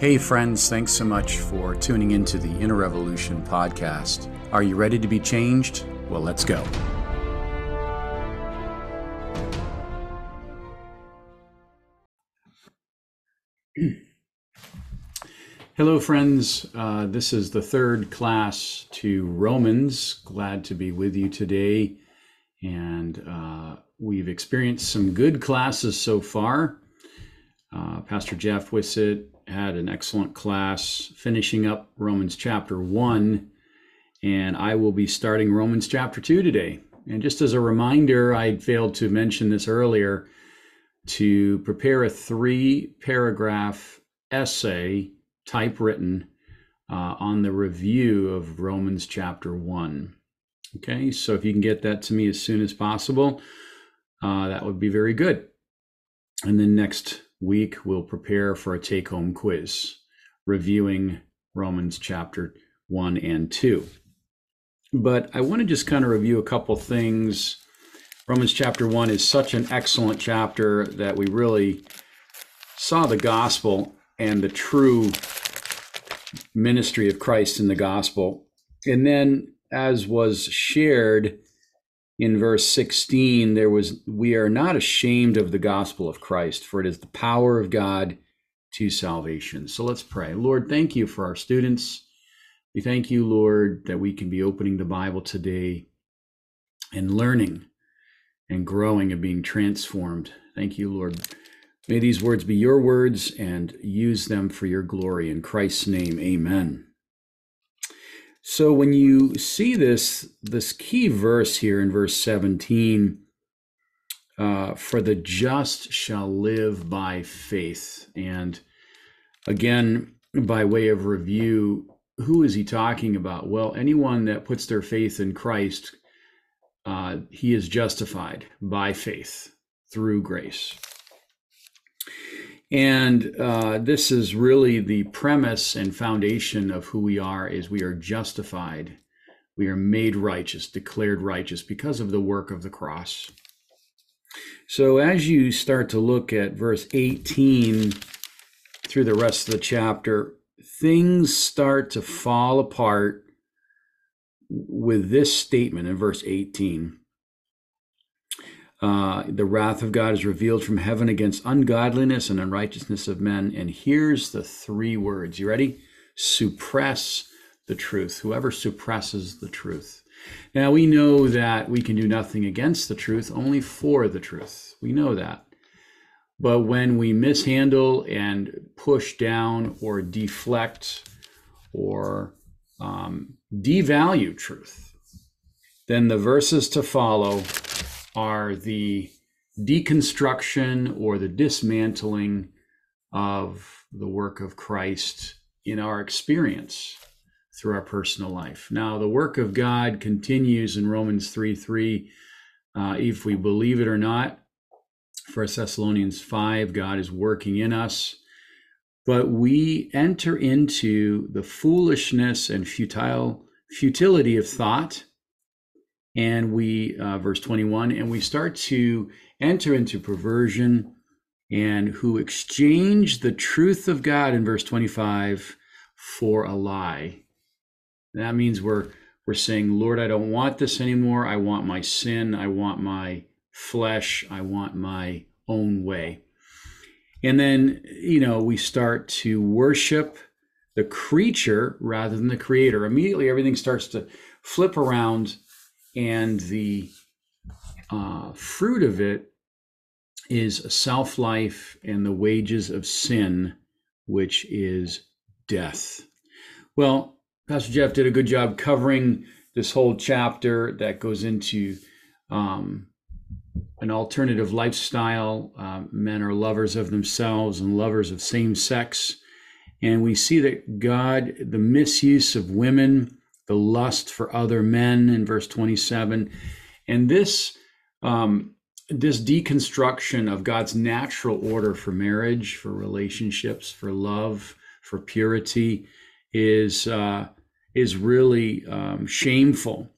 Hey, friends, thanks so much for tuning into the Inner Revolution podcast. Are you ready to be changed? Well, let's go. Hello, friends. Uh, this is the third class to Romans. Glad to be with you today. And uh, we've experienced some good classes so far. Uh, Pastor Jeff Wissett had an excellent class finishing up Romans chapter 1, and I will be starting Romans chapter 2 today. And just as a reminder, I failed to mention this earlier to prepare a three paragraph essay typewritten uh, on the review of Romans chapter 1. Okay, so if you can get that to me as soon as possible, uh, that would be very good. And then next week, we'll prepare for a take home quiz reviewing Romans chapter 1 and 2. But I want to just kind of review a couple things. Romans chapter 1 is such an excellent chapter that we really saw the gospel and the true ministry of Christ in the gospel. And then, as was shared, in verse 16 there was we are not ashamed of the gospel of Christ for it is the power of God to salvation. So let's pray. Lord, thank you for our students. We thank you, Lord, that we can be opening the Bible today and learning and growing and being transformed. Thank you, Lord. May these words be your words and use them for your glory. In Christ's name, amen. So when you see this this key verse here in verse 17, uh, for the just shall live by faith. And again, by way of review, who is he talking about? Well, anyone that puts their faith in Christ, uh, he is justified by faith through grace. And uh, this is really the premise and foundation of who we are is we are justified. We are made righteous, declared righteous because of the work of the cross. So as you start to look at verse 18 through the rest of the chapter, things start to fall apart with this statement in verse 18. Uh, the wrath of God is revealed from heaven against ungodliness and unrighteousness of men. And here's the three words. You ready? Suppress the truth. Whoever suppresses the truth. Now, we know that we can do nothing against the truth, only for the truth. We know that. But when we mishandle and push down or deflect or um, devalue truth, then the verses to follow are the deconstruction or the dismantling of the work of Christ in our experience through our personal life. Now, the work of God continues in Romans 3 3. Uh, if we believe it or not, First Thessalonians 5, God is working in us. But we enter into the foolishness and futile futility of thought and we uh, verse 21 and we start to enter into perversion and who exchange the truth of god in verse 25 for a lie. That means we're we're saying lord i don't want this anymore. I want my sin. I want my flesh. I want my own way. And then you know we start to worship the creature rather than the creator. Immediately everything starts to flip around and the uh, fruit of it is self life and the wages of sin, which is death. Well, Pastor Jeff did a good job covering this whole chapter that goes into um, an alternative lifestyle. Uh, men are lovers of themselves and lovers of same sex. And we see that God, the misuse of women, the lust for other men in verse 27 and this um, this deconstruction of god's natural order for marriage for relationships for love for purity is uh, is really um, shameful.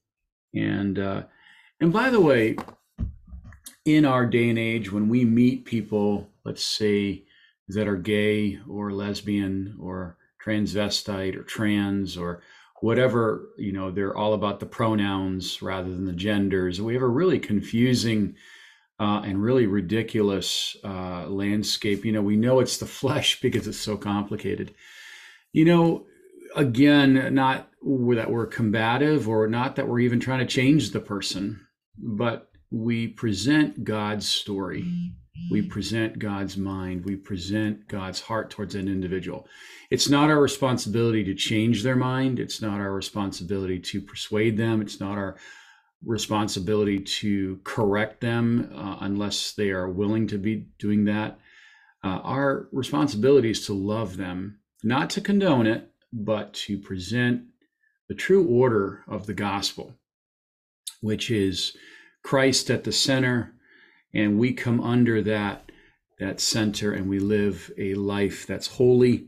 And uh, and by the way in our day and age when we meet people let's say that are gay or lesbian or transvestite or trans or whatever, you know, they're all about the pronouns rather than the genders. We have a really confusing uh, and really ridiculous uh, landscape. You know, we know it's the flesh because it's so complicated. You know, again, not that we're combative or not that we're even trying to change the person, but we present God's story. We present God's mind. We present God's heart towards an individual. It's not our responsibility to change their mind. It's not our responsibility to persuade them. It's not our responsibility to correct them uh, unless they are willing to be doing that. Uh, our responsibility is to love them, not to condone it, but to present the true order of the gospel, which is Christ at the center, and we come under that that center and we live a life that's holy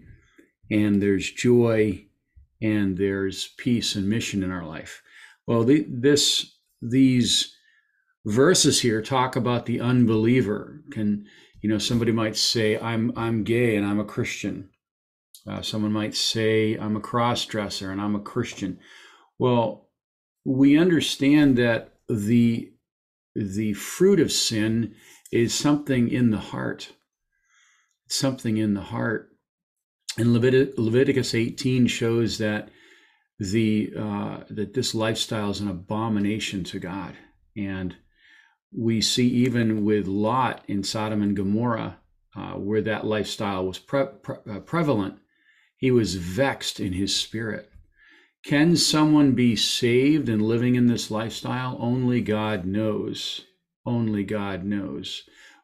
and there's joy and there's peace and mission in our life. Well, the, this these verses here talk about the unbeliever. Can you know somebody might say, "I'm I'm gay and I'm a Christian." Uh, someone might say, "I'm a cross dresser and I'm a Christian." Well, we understand that the the fruit of sin is something in the heart. something in the heart. And Levit- Leviticus 18 shows that the uh, that this lifestyle is an abomination to God, and we see even with Lot in Sodom and Gomorrah, uh, where that lifestyle was pre- pre- uh, prevalent, he was vexed in his spirit. Can someone be saved and living in this lifestyle? Only God knows. Only God knows.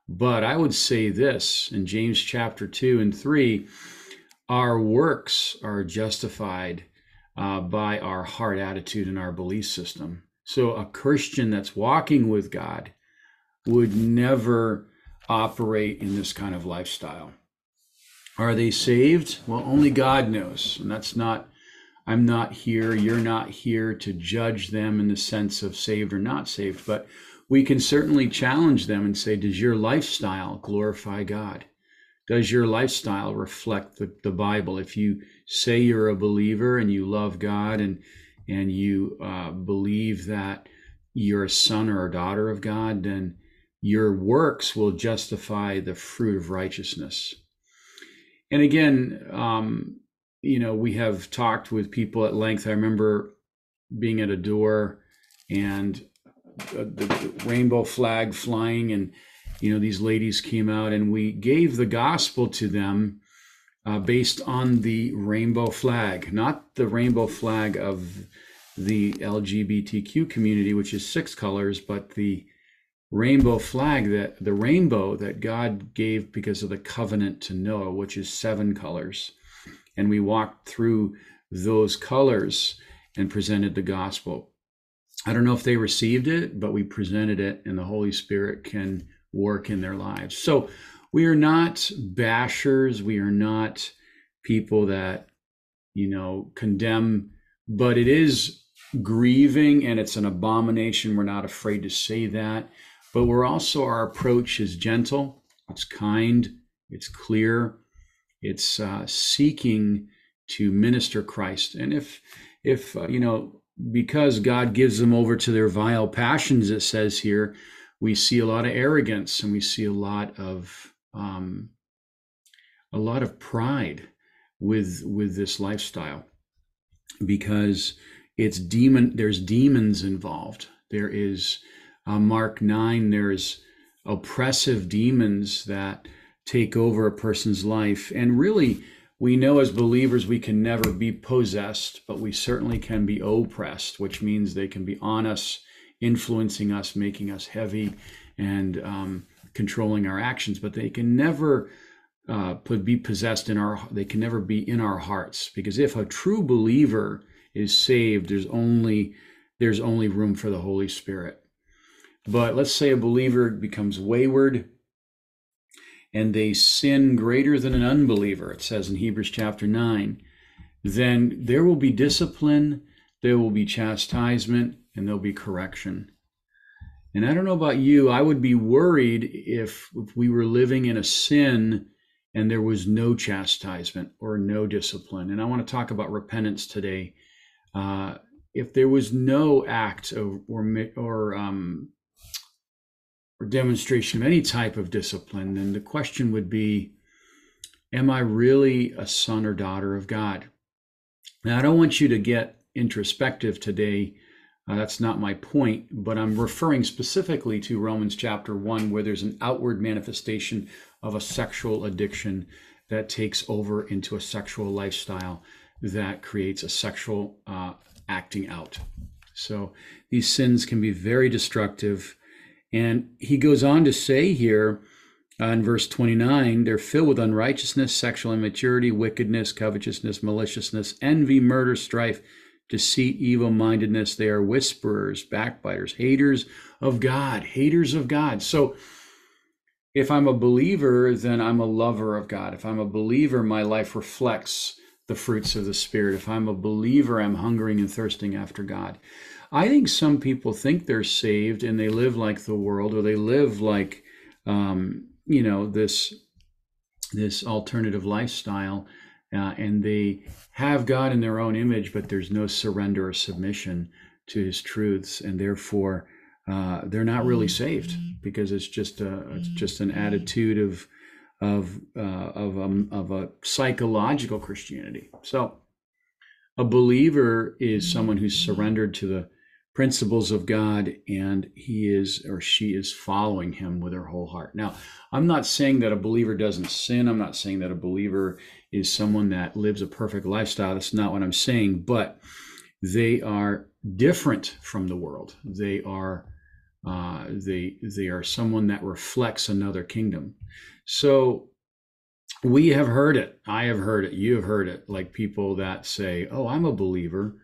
But I would say this in James chapter 2 and 3 our works are justified uh, by our heart attitude and our belief system. So a Christian that's walking with God would never operate in this kind of lifestyle. Are they saved? Well, only God knows. And that's not I'm not here, you're not here to judge them in the sense of saved or not saved, but we can certainly challenge them and say, Does your lifestyle glorify God? Does your lifestyle reflect the, the Bible? If you say you're a believer and you love God and and you uh, believe that you're a son or a daughter of God, then your works will justify the fruit of righteousness. And again, um, you know, we have talked with people at length. I remember being at a door and the, the, rainbow flag flying, and you know, these ladies came out, and we gave the gospel to them uh, based on the rainbow flag, not the rainbow flag of the LGBTQ community, which is six colors, but the rainbow flag that the rainbow that God gave because of the covenant to Noah, which is seven colors and we walked through those colors and presented the gospel. I don't know if they received it, but we presented it, and the Holy Spirit can work in their lives. So we are not bashers. We are not people that, you know, condemn, but it is grieving and it's an abomination. We're not afraid to say that. But we're also, our approach is gentle, it's kind, it's clear, it's uh, seeking to minister Christ. And if, if uh, you know, because God gives them over to their vile passions, it says here, we see a lot of arrogance and we see a lot of um, a lot of pride with with this lifestyle because it's demon. There's demons involved. There is uh, Mark nine. There's oppressive demons that take over a person's life. And really, we know as believers we can never be possessed, but we certainly can be oppressed, which means they can be on us, influencing us, making us heavy, and um, controlling our actions. But they can never uh, be possessed in our. They can never be in our hearts because if a true believer is saved, there's only there's only room for the Holy Spirit. But let's say a believer becomes wayward and they sin greater than an unbeliever, it says in Hebrews chapter 9, then there will be discipline, there will be chastisement, and there'll be correction. And I don't know about you, I would be worried if, if we were living in a sin and there was no chastisement or no discipline. And I want to talk about repentance today. Uh, if there was no act of, or or um, or demonstration of any type of discipline, then the question would be, am I really a son or daughter of God? Now, I don't want you to get introspective today. Uh, that's not my point, but I'm referring specifically to Romans chapter 1, where there's an outward manifestation of a sexual addiction that takes over into a sexual lifestyle that creates a sexual uh, acting out. So these sins can be very destructive. And he goes on to say here uh, in verse 29 they're filled with unrighteousness, sexual immaturity, wickedness, covetousness, maliciousness, envy, murder, strife, deceit, evil mindedness. They are whisperers, backbiters, haters of God, haters of God. So if I'm a believer, then I'm a lover of God. If I'm a believer, my life reflects the fruits of the Spirit. If I'm a believer, I'm hungering and thirsting after God. I think some people think they're saved and they live like the world, or they live like, um, you know, this this alternative lifestyle, uh, and they have God in their own image, but there's no surrender or submission to His truths, and therefore uh, they're not really saved because it's just a it's just an attitude of of uh, of a, um, of a psychological Christianity. So, a believer is someone who's surrendered to the principles of God and he is or she is following him with her whole heart. Now, I'm not saying that a believer doesn't sin. I'm not saying that a believer is someone that lives a perfect lifestyle. That's not what I'm saying, but they are different from the world. They are uh, they they are someone that reflects another kingdom. So we have heard it. I have heard it. You have heard it. Like people that say, "Oh, I'm a believer,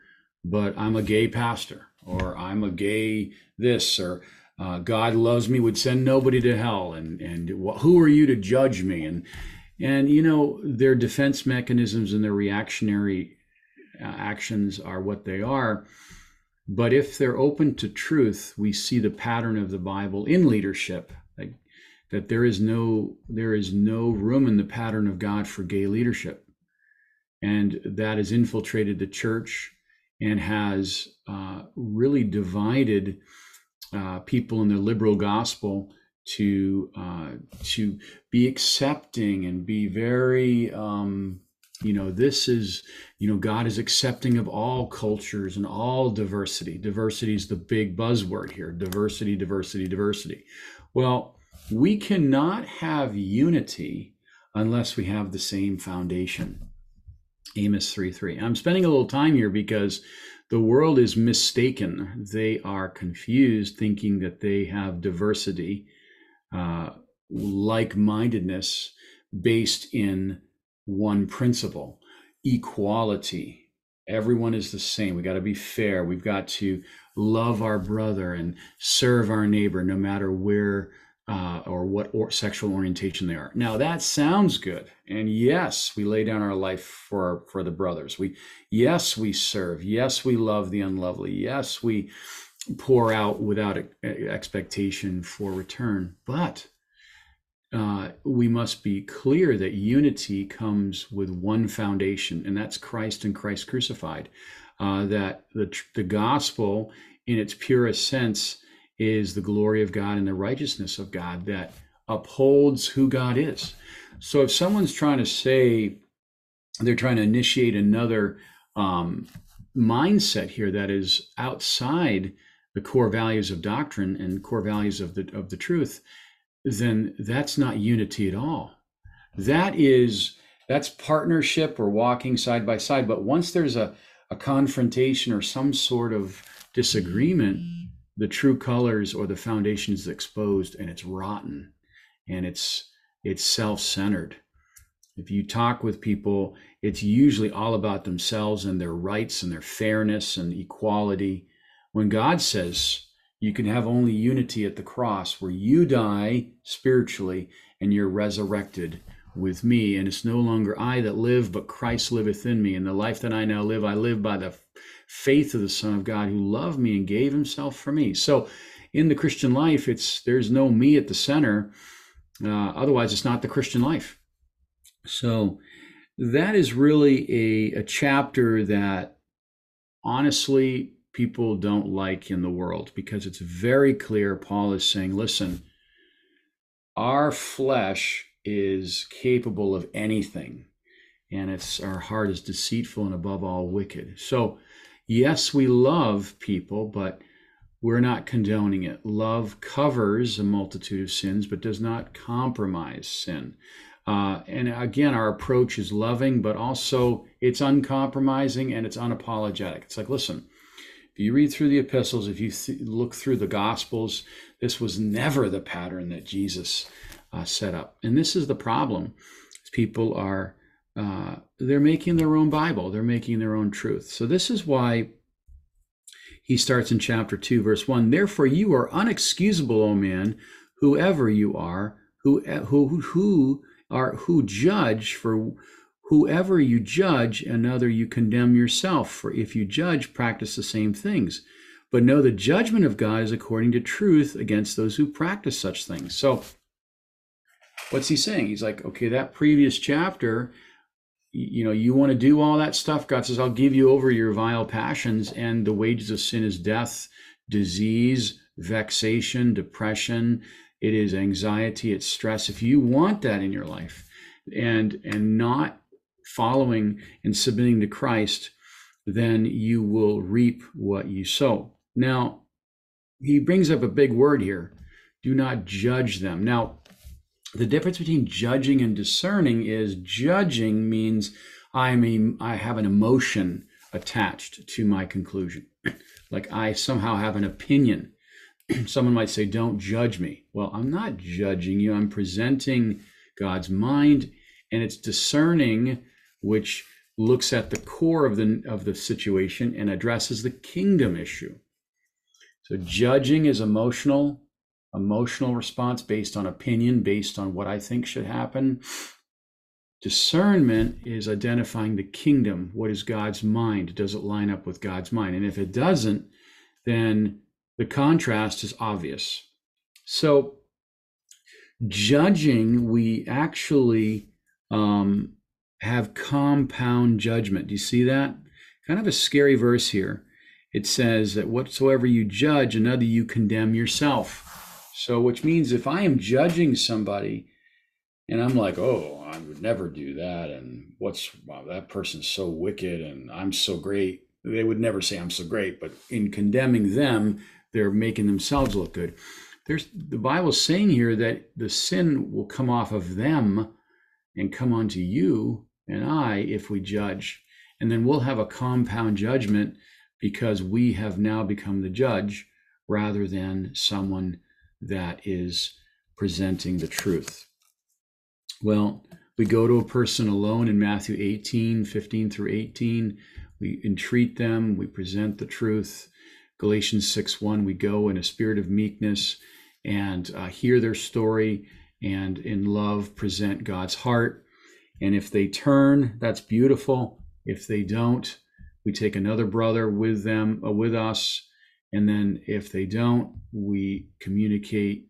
but I'm a gay pastor," or "I'm a gay this," or uh, "God loves me, would send nobody to hell," and and who are you to judge me? And and you know their defense mechanisms and their reactionary uh, actions are what they are but if they're open to truth, we see the pattern of the Bible in leadership. Like, that there is no there is no room in the pattern of God for gay leadership, and that has infiltrated the church and has uh, really divided uh, people in the liberal gospel to uh, to be accepting and be very um, you know this is you know god is accepting of all cultures and all diversity. Diversity is the big buzzword here. Diversity diversity diversity. Well we cannot have unity unless we have the same foundation amos 3 3 i'm spending a little time here because the world is mistaken they are confused thinking that they have diversity uh, like-mindedness based in one principle equality. Everyone is the same. We got to be fair. We've got to love our brother and serve our neighbor, no matter where uh, or what or sexual orientation they are. Now that sounds good, and yes, we lay down our life for for the brothers. We yes we serve. Yes we love the unlovely. Yes we pour out without expectation for return. But uh, we must be clear that unity comes with one foundation, and that's Christ and Christ crucified. Uh, that the, the gospel, in its purest sense, is the glory of God and the righteousness of God that upholds who God is. So if someone's trying to say they're trying to initiate another um, mindset here that is outside the core values of doctrine and core values of the of the truth, then that's not unity at all. That is that's partnership or walking side by side. But once there's a, a confrontation or some sort of disagreement, the true colors or the foundation is exposed and it's rotten and it's it's self-centered. If you talk with people, it's usually all about themselves and their rights and their fairness and equality. When God says you can have only unity at the cross where you die spiritually and you're resurrected with me. And it's no longer I that live, but Christ liveth in me. And the life that I now live, I live by the faith of the Son of God who loved me and gave himself for me. So in the Christian life, it's there's no me at the center. Uh, otherwise, it's not the Christian life. So that is really a, a chapter that honestly people don't like in the world because it's very clear. Paul is saying, listen, our flesh is capable of anything, and it's our heart is deceitful and above all wicked. So, yes, we love people, but we're not condoning it. Love covers a multitude of sins, but does not compromise sin. Uh, and again, our approach is loving, but also it's uncompromising and it's unapologetic. It's like, listen, if you read through the epistles, if you th- look through the gospels, this was never the pattern that Jesus uh, set up. And this is the problem. People are uh, they're making their own Bible. They're making their own truth. So this is why he starts in chapter 2 verse 1 therefore you are unexcusable o man whoever you are who who who are who judge for whoever you judge another you condemn yourself for if you judge practice the same things but know the judgment of god is according to truth against those who practice such things so what's he saying he's like okay that previous chapter you know you want to do all that stuff god says i'll give you over your vile passions and the wages of sin is death disease vexation depression. It is anxiety it's stress. If you want that in your life and and not following and submitting to christ then you will reap what you sow. Now he brings up a big word here do not judge them. Now the difference between judging and discerning is judging means i'm a, i have an emotion attached to my conclusion like i somehow have an opinion someone might say, Don't judge me. Well, I'm not judging you. I'm presenting God's mind, and it's discerning, which looks at the core of the, of the situation and addresses the kingdom issue. So, judging is emotional, emotional response based on opinion, based on what I think should happen. Discernment is identifying the kingdom. What is God's mind? Does it line up with God's mind? And if it doesn't, then the contrast is obvious. So, judging, we actually um, have compound judgment. Do you see that? Kind of a scary verse here. It says that whatsoever you judge, another you condemn yourself. So, which means if I am judging somebody and I'm like, oh, I would never do that, and what's wow, that person's so wicked, and I'm so great. They would never say I'm so great, but in condemning them, they're making themselves look good. There's the Bible's saying here that the sin will come off of them and come onto you and I if we judge. And then we'll have a compound judgment because we have now become the judge rather than someone that is presenting the truth. Well, we go to a person alone in Matthew 18, 15 through 18. We entreat them, we present the truth, Galatians 6 1, we go in a spirit of meekness and uh, hear their story and in love present God's heart. And if they turn, that's beautiful. If they don't, we take another brother with them, uh, with us. And then if they don't, we communicate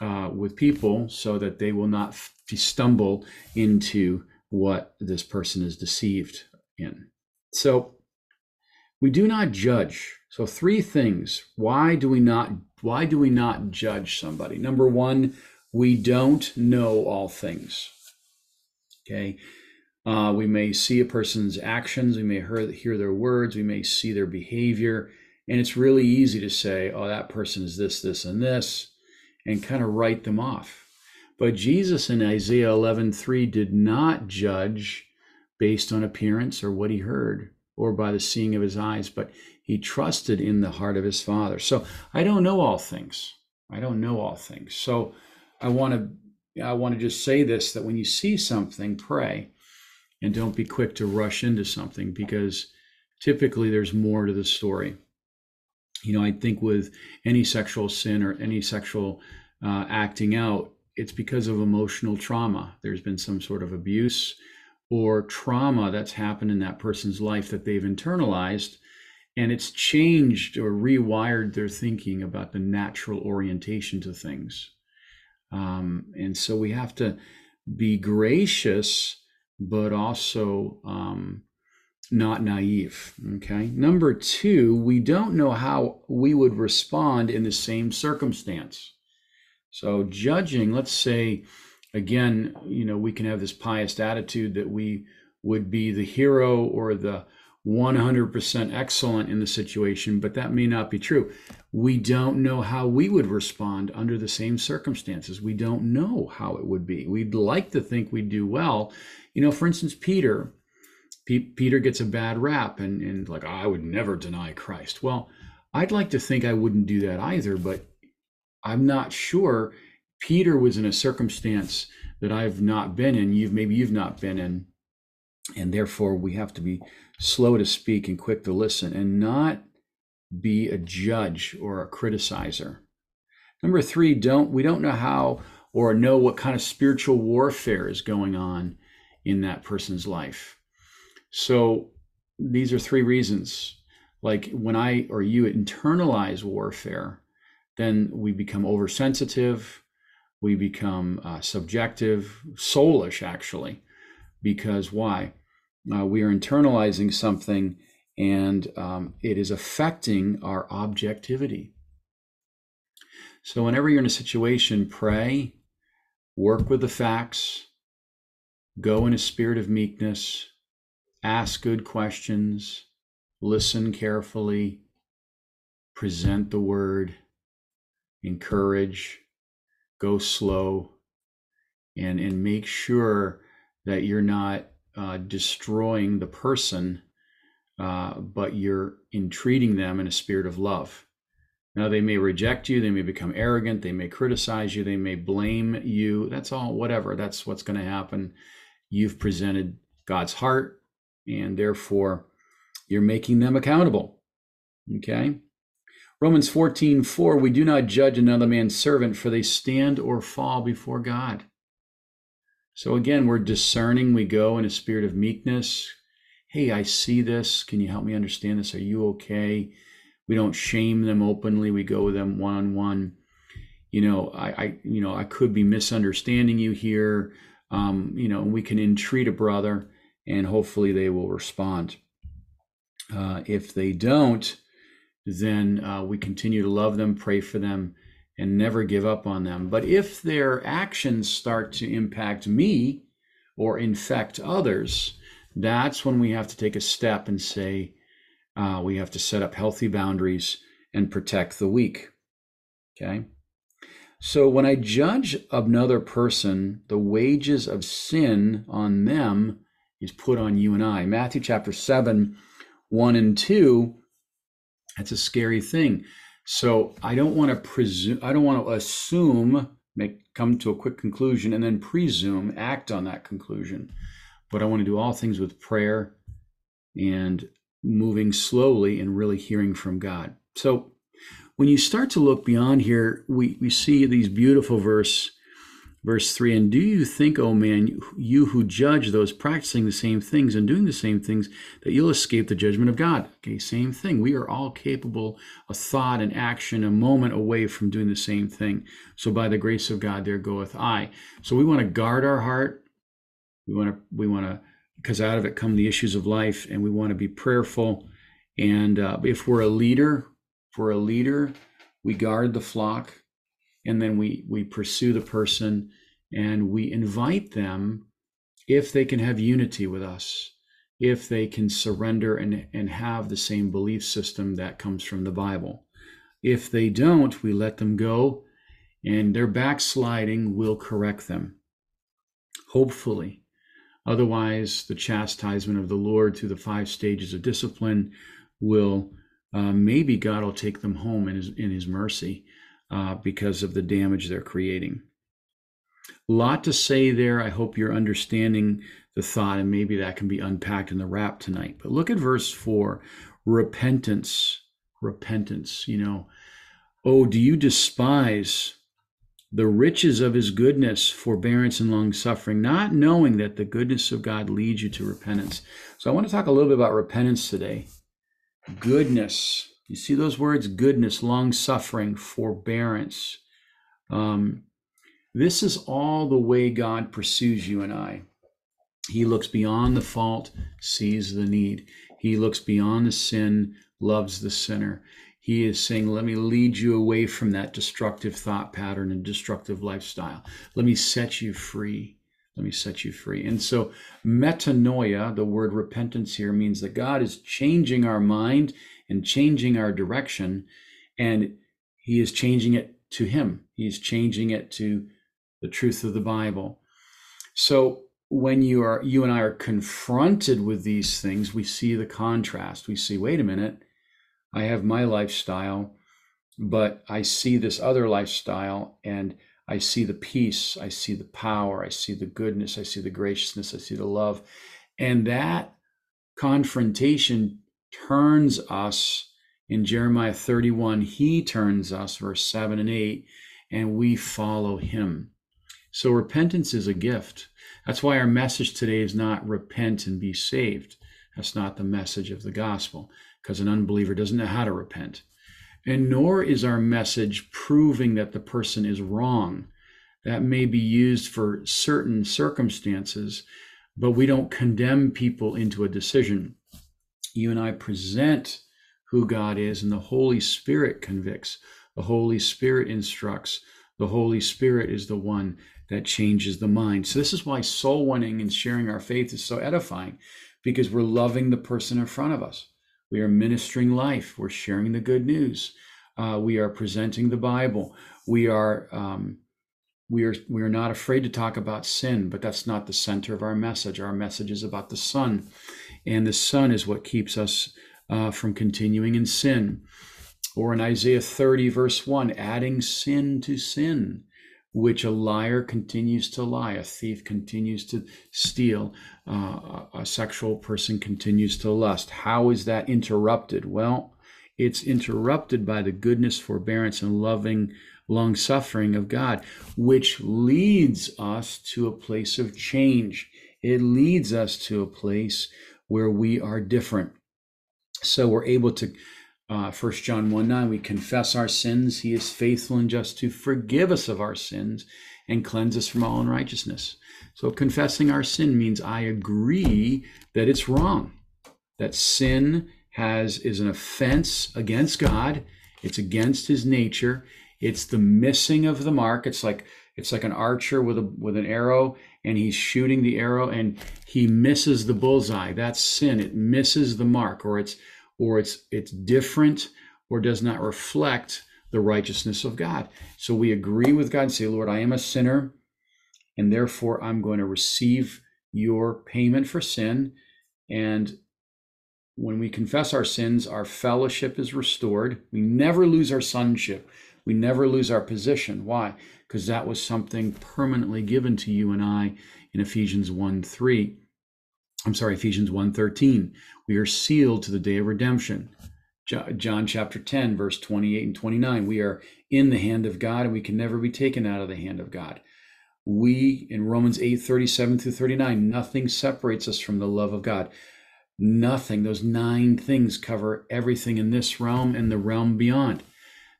uh, with people so that they will not f- stumble into what this person is deceived in. So we do not judge so three things. Why do we not why do we not judge somebody? Number 1, we don't know all things. Okay? Uh, we may see a person's actions, we may hear, hear their words, we may see their behavior, and it's really easy to say, "Oh, that person is this, this, and this," and kind of write them off. But Jesus in Isaiah 11:3 did not judge based on appearance or what he heard or by the seeing of his eyes, but he trusted in the heart of his father. So I don't know all things. I don't know all things. So I want to I want to just say this that when you see something, pray and don't be quick to rush into something because typically there's more to the story. You know, I think with any sexual sin or any sexual uh, acting out, it's because of emotional trauma. There's been some sort of abuse or trauma that's happened in that person's life that they've internalized and it's changed or rewired their thinking about the natural orientation to things. Um, and so we have to be gracious, but also um, not naive. Okay. Number two, we don't know how we would respond in the same circumstance. So, judging, let's say, again, you know, we can have this pious attitude that we would be the hero or the 100% excellent in the situation, but that may not be true. We don't know how we would respond under the same circumstances. We don't know how it would be. We'd like to think we'd do well. You know, for instance, Peter, P- Peter gets a bad rap and, and like, oh, I would never deny Christ. Well, I'd like to think I wouldn't do that either, but I'm not sure. Peter was in a circumstance that I've not been in. You've maybe you've not been in, and therefore we have to be slow to speak and quick to listen, and not be a judge or a criticizer. Number three, don't we don't know how or know what kind of spiritual warfare is going on in that person's life. So these are three reasons. Like when I or you internalize warfare, then we become oversensitive, we become uh, subjective, soulish actually, because why? Uh, we are internalizing something and um, it is affecting our objectivity. So, whenever you're in a situation, pray, work with the facts, go in a spirit of meekness, ask good questions, listen carefully, present the word, encourage, go slow, and, and make sure that you're not uh, destroying the person, uh, but you're entreating them in a spirit of love. Now, they may reject you, they may become arrogant, they may criticize you, they may blame you. That's all, whatever. That's what's going to happen. You've presented God's heart, and therefore you're making them accountable. Okay? Romans 14, 4, we do not judge another man's servant, for they stand or fall before God. So again, we're discerning. We go in a spirit of meekness. Hey, I see this. Can you help me understand this? Are you okay? We don't shame them openly. We go with them one on one. You know, I, I, you know, I could be misunderstanding you here. Um, you know, we can entreat a brother, and hopefully they will respond. Uh, if they don't, then uh, we continue to love them, pray for them, and never give up on them. But if their actions start to impact me or infect others, that's when we have to take a step and say, uh, we have to set up healthy boundaries and protect the weak. Okay? So when I judge another person, the wages of sin on them is put on you and I. Matthew chapter 7, 1 and 2, that's a scary thing. So I don't want to presume, I don't want to assume, make come to a quick conclusion and then presume, act on that conclusion. But I want to do all things with prayer and moving slowly and really hearing from God. So when you start to look beyond here, we, we see these beautiful verse Verse 3 And do you think, O man, you who judge those practicing the same things and doing the same things, that you'll escape the judgment of God? Okay, same thing. We are all capable of thought and action a moment away from doing the same thing. So by the grace of God, there goeth I. So we want to guard our heart. We want to, we want to, because out of it come the issues of life, and we want to be prayerful. And uh, if we're a leader, we're a leader, we guard the flock and then we we pursue the person and we invite them if they can have unity with us if they can surrender and, and have the same belief system that comes from the bible. If they don't we let them go and their backsliding will correct them hopefully. Otherwise the chastisement of the lord through the five stages of discipline will uh, maybe god will take them home in his, in his mercy uh, because of the damage they're creating. A lot to say there. I hope you're understanding the thought, and maybe that can be unpacked in the wrap tonight. But look at verse 4 repentance. Repentance. You know, oh, do you despise the riches of his goodness, forbearance, and long suffering, not knowing that the goodness of God leads you to repentance? So I want to talk a little bit about repentance today. Goodness. You see those words goodness, long suffering, forbearance. Um, This is all the way God pursues you and I. He looks beyond the fault, sees the need. He looks beyond the sin, loves the sinner. He is saying, Let me lead you away from that destructive thought pattern and destructive lifestyle. Let me set you free. Let me set you free. And so, metanoia, the word repentance here, means that God is changing our mind and changing our direction, and He is changing it to Him. he's changing it to the truth of the Bible. So, when you are you and I are confronted with these things, we see the contrast. We see, wait a minute, I have my lifestyle, but I see this other lifestyle and I see the peace, I see the power, I see the goodness, I see the graciousness, I see the love. And that confrontation turns us in Jeremiah 31, he turns us, verse 7 and 8, and we follow him. So repentance is a gift. That's why our message today is not repent and be saved. That's not the message of the gospel because an unbeliever doesn't know how to repent. And nor is our message proving that the person is wrong. That may be used for certain circumstances, but we don't condemn people into a decision. You and I present who God is, and the Holy Spirit convicts, the Holy Spirit instructs, the Holy Spirit is the one that changes the mind. So, this is why soul winning and sharing our faith is so edifying because we're loving the person in front of us. We are ministering life. We're sharing the good news. Uh, we are presenting the Bible. We are um, we are we are not afraid to talk about sin, but that's not the center of our message. Our message is about the Son, and the Son is what keeps us uh, from continuing in sin. Or in Isaiah 30, verse 1, adding sin to sin which a liar continues to lie, a thief continues to steal, uh, a sexual person continues to lust. How is that interrupted? Well, it's interrupted by the goodness, forbearance, and loving long suffering of God, which leads us to a place of change. It leads us to a place where we are different. So we're able to uh, 1 John 1 9, we confess our sins. He is faithful and just to forgive us of our sins and cleanse us from all unrighteousness. So, confessing our sin means I agree that it's wrong, that sin has is an offense against God, it's against his nature, it's the missing of the mark. It's like it's like an archer with a with an arrow and he's shooting the arrow and he misses the bullseye. That's sin. It misses the mark or it's or it's it's different or does not reflect the righteousness of God. So we agree with God and say, Lord, I am a sinner, and therefore I'm going to receive your payment for sin. And when we confess our sins, our fellowship is restored. We never lose our sonship. We never lose our position. Why? Because that was something permanently given to you and I in Ephesians 1 3. I'm sorry, Ephesians 1:13. We are sealed to the day of redemption. John chapter 10, verse 28 and 29. We are in the hand of God and we can never be taken out of the hand of God. We, in Romans 8, 37 through 39, nothing separates us from the love of God. Nothing. Those nine things cover everything in this realm and the realm beyond.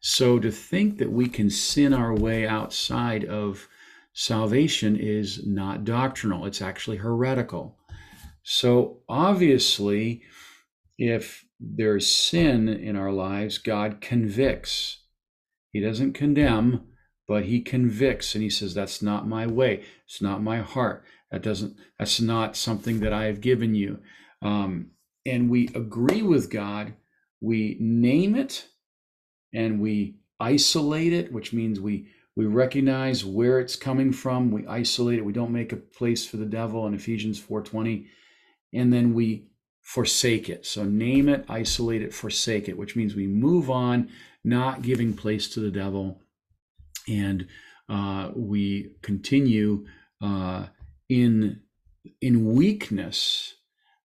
So to think that we can sin our way outside of salvation is not doctrinal, it's actually heretical. So obviously, if there's sin in our lives, God convicts. He doesn't condemn, but he convicts and he says, That's not my way. It's not my heart. That doesn't, that's not something that I have given you. Um, and we agree with God. We name it and we isolate it, which means we we recognize where it's coming from. We isolate it. We don't make a place for the devil in Ephesians 4:20 and then we forsake it. So name it, isolate it, forsake it, which means we move on, not giving place to the devil, and uh, we continue uh, in in weakness,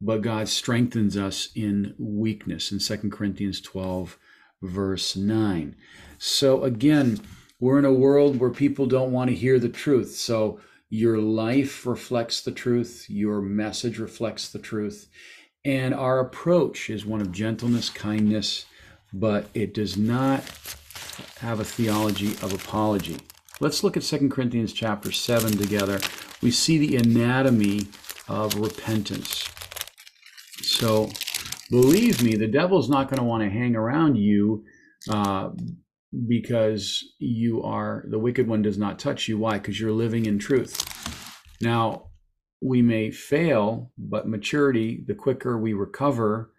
but God strengthens us in weakness in Second Corinthians 12, verse 9. So again, we're in a world where people don't want to hear the truth. So your life reflects the truth, your message reflects the truth, and our approach is one of gentleness, kindness, but it does not have a theology of apology. Let's look at Second Corinthians chapter 7 together. We see the anatomy of repentance. So, believe me, the devil's not going to want to hang around you uh, because you are, the wicked one does not touch you. Why? Because you're living in truth. Now, we may fail, but maturity, the quicker we recover,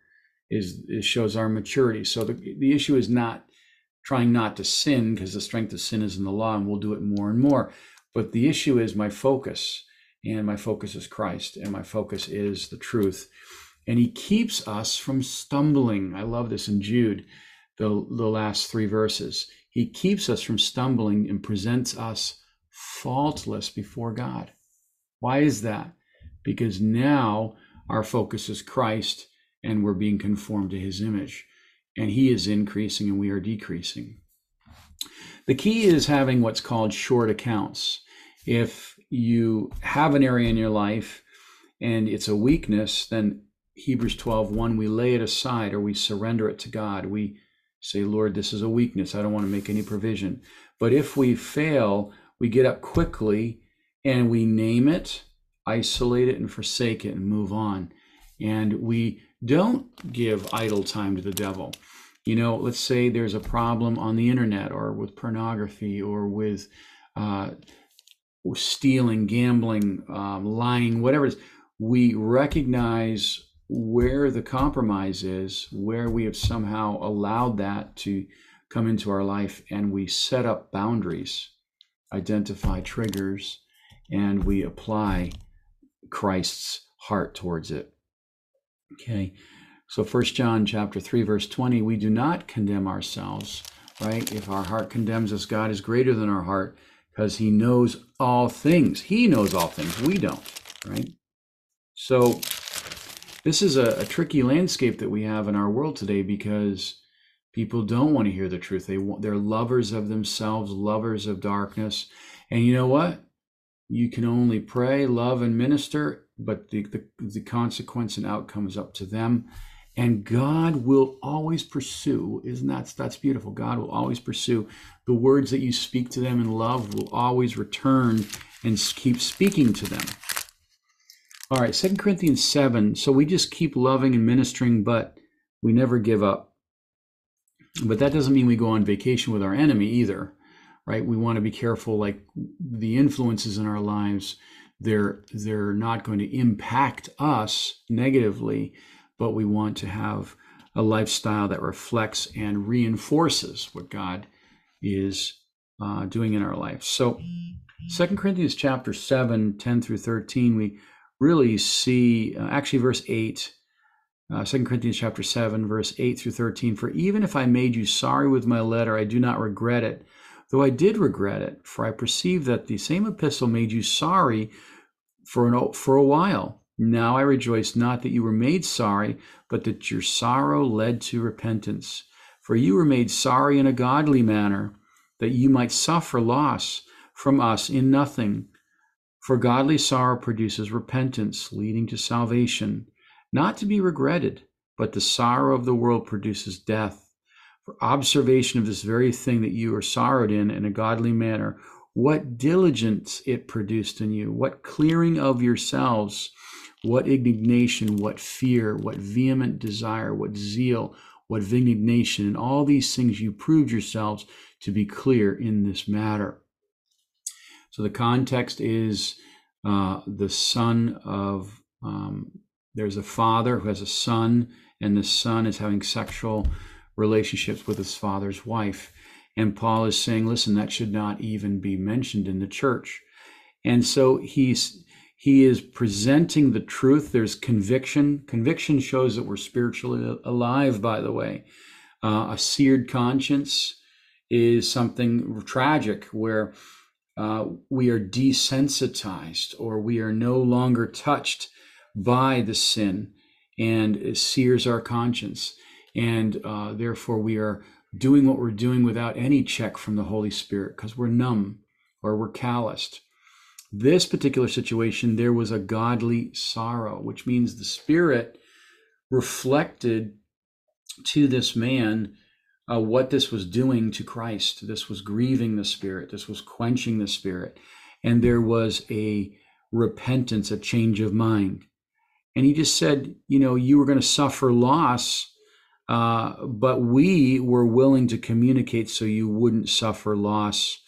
is, is shows our maturity. So the, the issue is not trying not to sin because the strength of sin is in the law and we'll do it more and more. But the issue is my focus, and my focus is Christ, and my focus is the truth. And he keeps us from stumbling. I love this in Jude, the, the last three verses. He keeps us from stumbling and presents us faultless before God. Why is that? Because now our focus is Christ and we're being conformed to his image. And he is increasing and we are decreasing. The key is having what's called short accounts. If you have an area in your life and it's a weakness, then Hebrews 12, 1, we lay it aside or we surrender it to God. We say, Lord, this is a weakness. I don't want to make any provision. But if we fail, we get up quickly and we name it, isolate it, and forsake it and move on. And we don't give idle time to the devil. You know, let's say there's a problem on the internet or with pornography or with uh, stealing, gambling, um, lying, whatever it is. We recognize where the compromise is, where we have somehow allowed that to come into our life, and we set up boundaries, identify triggers, and we apply Christ's heart towards it. Okay. So First John chapter 3 verse 20, we do not condemn ourselves, right? If our heart condemns us, God is greater than our heart because he knows all things. He knows all things. We don't, right? So this is a, a tricky landscape that we have in our world today because people don't want to hear the truth. They want, they're lovers of themselves, lovers of darkness. And you know what? You can only pray, love, and minister but the, the, the consequence and outcome is up to them. And God will always pursue, isn't that that's beautiful? God will always pursue the words that you speak to them in love will always return and keep speaking to them. All right, Second Corinthians 7. So we just keep loving and ministering, but we never give up. But that doesn't mean we go on vacation with our enemy either, right? We want to be careful, like the influences in our lives they're they're not going to impact us negatively but we want to have a lifestyle that reflects and reinforces what god is uh, doing in our life so second corinthians chapter 7 10 through 13 we really see uh, actually verse 8 uh, 2 Corinthians chapter 7, verse 8 through 13. For even if I made you sorry with my letter, I do not regret it, though I did regret it, for I perceive that the same epistle made you sorry for, an, for a while. Now I rejoice not that you were made sorry, but that your sorrow led to repentance. For you were made sorry in a godly manner, that you might suffer loss from us in nothing. For godly sorrow produces repentance, leading to salvation, not to be regretted, but the sorrow of the world produces death for observation of this very thing that you are sorrowed in in a godly manner, what diligence it produced in you, what clearing of yourselves, what indignation, what fear, what vehement desire, what zeal, what indignation, and all these things you proved yourselves to be clear in this matter. So the context is uh, the son of, um, there's a father who has a son, and the son is having sexual relationships with his father's wife. And Paul is saying, listen, that should not even be mentioned in the church. And so he's he is presenting the truth. There's conviction. Conviction shows that we're spiritually alive, by the way. Uh, a seared conscience is something tragic where uh, we are desensitized or we are no longer touched by the sin and it sears our conscience and uh, therefore we are doing what we're doing without any check from the Holy Spirit because we're numb or we're calloused. This particular situation, there was a godly sorrow, which means the Spirit reflected to this man uh, what this was doing to Christ. This was grieving the Spirit. This was quenching the Spirit, and there was a repentance, a change of mind. And he just said, you know, you were going to suffer loss, uh, but we were willing to communicate so you wouldn't suffer loss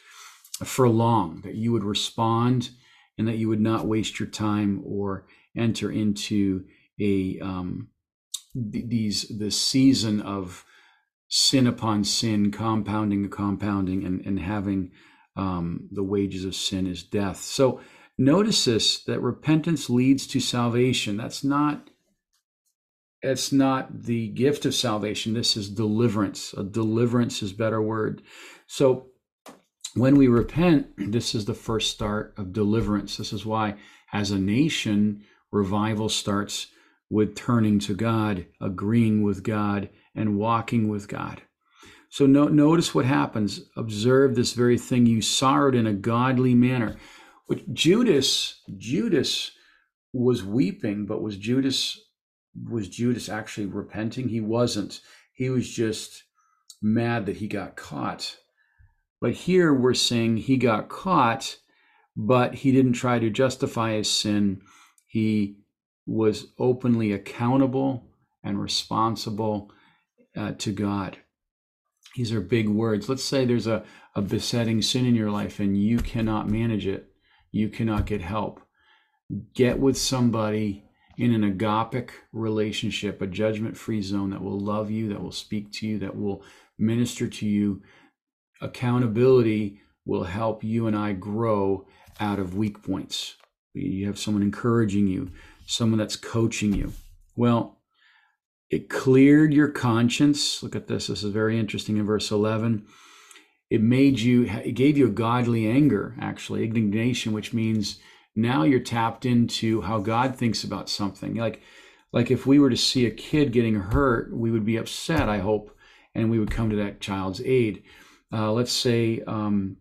for long, that you would respond and that you would not waste your time or enter into a um, these the season of sin upon sin, compounding and compounding, and, and having um, the wages of sin is death. So notice this that repentance leads to salvation. That's not it's not the gift of salvation. This is deliverance. A deliverance is better word. So when we repent, this is the first start of deliverance. This is why, as a nation, revival starts with turning to God, agreeing with God, and walking with God. So no, notice what happens. Observe this very thing. You sorrowed in a godly manner. But Judas, Judas was weeping, but was Judas was Judas actually repenting? He wasn't. He was just mad that he got caught. But here we're saying he got caught, but he didn't try to justify his sin. He was openly accountable and responsible uh, to God. These are big words. Let's say there's a, a besetting sin in your life and you cannot manage it, you cannot get help. Get with somebody in an agapic relationship, a judgment free zone that will love you, that will speak to you, that will minister to you. Accountability will help you and I grow out of weak points. You have someone encouraging you, someone that's coaching you. Well, it cleared your conscience. Look at this. This is very interesting in verse 11. It made you, it gave you a godly anger, actually, indignation, which means now you're tapped into how God thinks about something. Like, like if we were to see a kid getting hurt, we would be upset, I hope, and we would come to that child's aid. Uh, let's say um,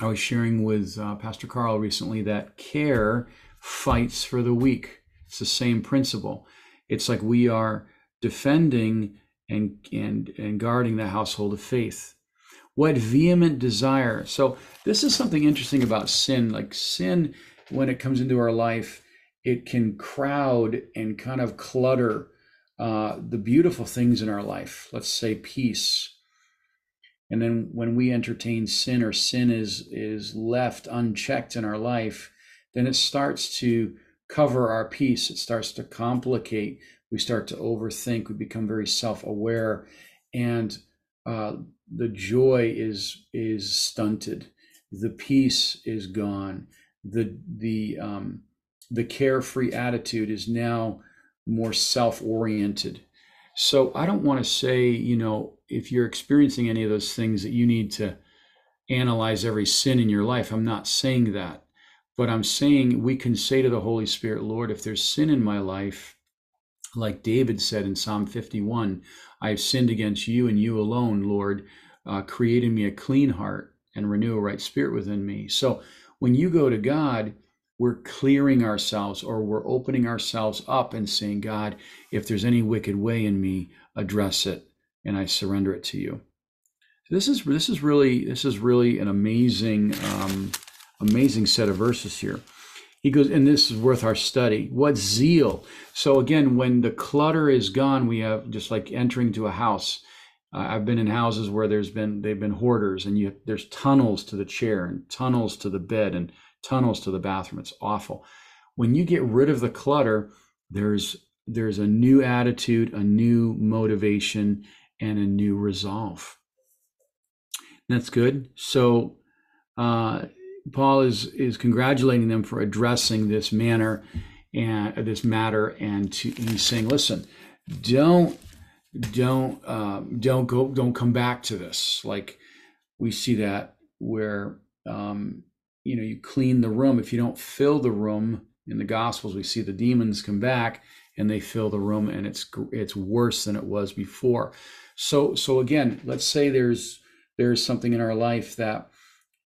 I was sharing with uh, Pastor Carl recently that care fights for the weak. It's the same principle. It's like we are defending and and and guarding the household of faith. What vehement desire. So this is something interesting about sin. Like sin when it comes into our life it can crowd and kind of clutter uh, the beautiful things in our life. Let's say peace. And then when we entertain sin or sin is is left unchecked in our life then it starts to cover our peace. It starts to complicate we start to overthink we become very self-aware and uh, the joy is is stunted. The peace is gone. The the um, the carefree attitude is now more self-oriented. So i don't want to say you know if you're experiencing any of those things that you need to analyze every sin in your life i'm not saying that. But i'm saying we can say to the holy spirit lord if there's sin in my life like David said in Psalm 51, I have sinned against you and you alone, Lord, uh, creating me a clean heart and renew a right spirit within me. So when you go to God, we're clearing ourselves or we're opening ourselves up and saying, God, if there's any wicked way in me, address it and I surrender it to you. This is this is really this is really an amazing um, amazing set of verses here. He goes, and this is worth our study. What zeal? So again, when the clutter is gone, we have just like entering to a house. Uh, I've been in houses where there's been they've been hoarders, and you there's tunnels to the chair and tunnels to the bed and tunnels to the bathroom. It's awful. When you get rid of the clutter, there's there's a new attitude, a new motivation, and a new resolve. That's good. So uh, Paul is is congratulating them for addressing this manner and uh, this matter, and to, he's saying, "Listen, don't don't um, don't go don't come back to this." Like we see that where um, you know you clean the room. If you don't fill the room in the Gospels, we see the demons come back and they fill the room, and it's it's worse than it was before. So so again, let's say there's there's something in our life that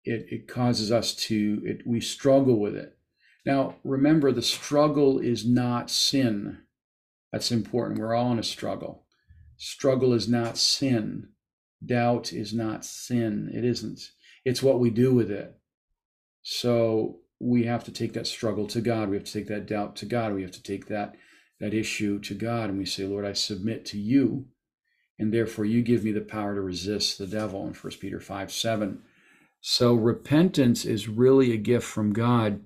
it, it causes us to it, we struggle with it now remember the struggle is not sin that's important we're all in a struggle struggle is not sin doubt is not sin. It isn't. It's what we do with it. So we have to take that struggle to God. We have to take that doubt to God. We have to take that that issue to God and we say, Lord, I submit to you, and therefore you give me the power to resist the devil in 1 Peter 5 7. So repentance is really a gift from God